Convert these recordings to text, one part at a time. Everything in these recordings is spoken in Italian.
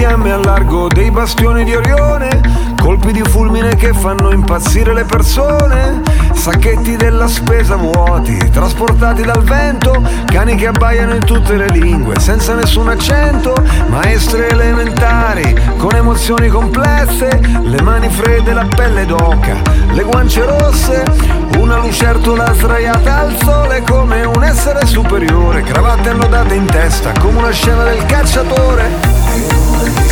Fiamme al largo dei bastioni di Orione Colpi di fulmine che fanno impazzire le persone Sacchetti della spesa vuoti, trasportati dal vento Cani che abbaiano in tutte le lingue, senza nessun accento Maestre elementari, con emozioni complesse Le mani fredde, la pelle d'oca, le guance rosse Una lucertola sdraiata al sole come un essere superiore Cravatte annodate in testa come una scena del cacciatore I know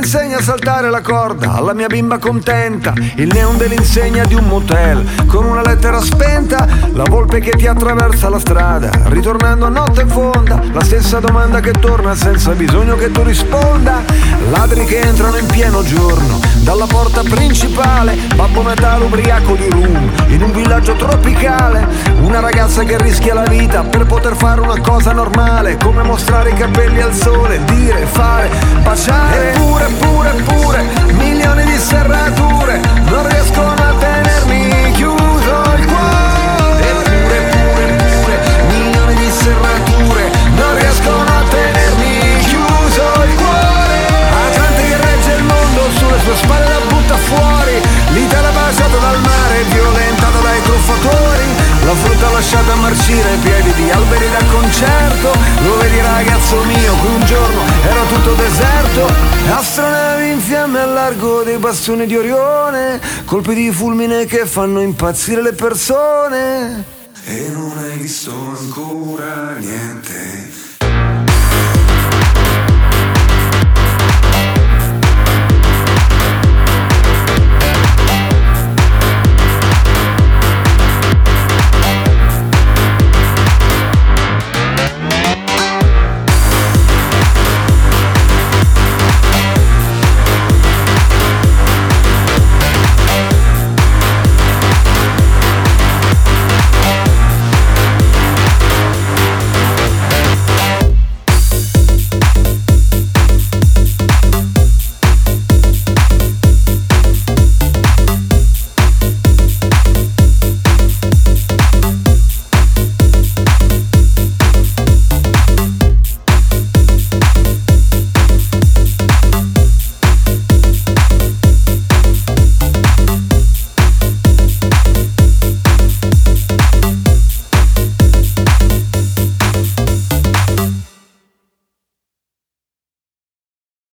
insegna a saltare la corda alla mia bimba contenta, il neon dell'insegna di un motel, con una lettera spenta, la volpe che ti attraversa la strada, ritornando a notte fonda, la stessa domanda che torna senza bisogno che tu risponda, ladri che entrano in pieno giorno, dalla porta principale, Babbo Natale ubriaco di rum, in un villaggio tropicale, una ragazza che rischia la vita per poter fare una cosa normale, come mostrare i capelli al sole, dire, fare, frutta lasciata a marcire piedi di alberi da concerto, lo vedi ragazzo mio, qui un giorno era tutto deserto, Astronavi in fiamme al largo dei bastoni di Orione, colpi di fulmine che fanno impazzire le persone. E non hai visto ancora niente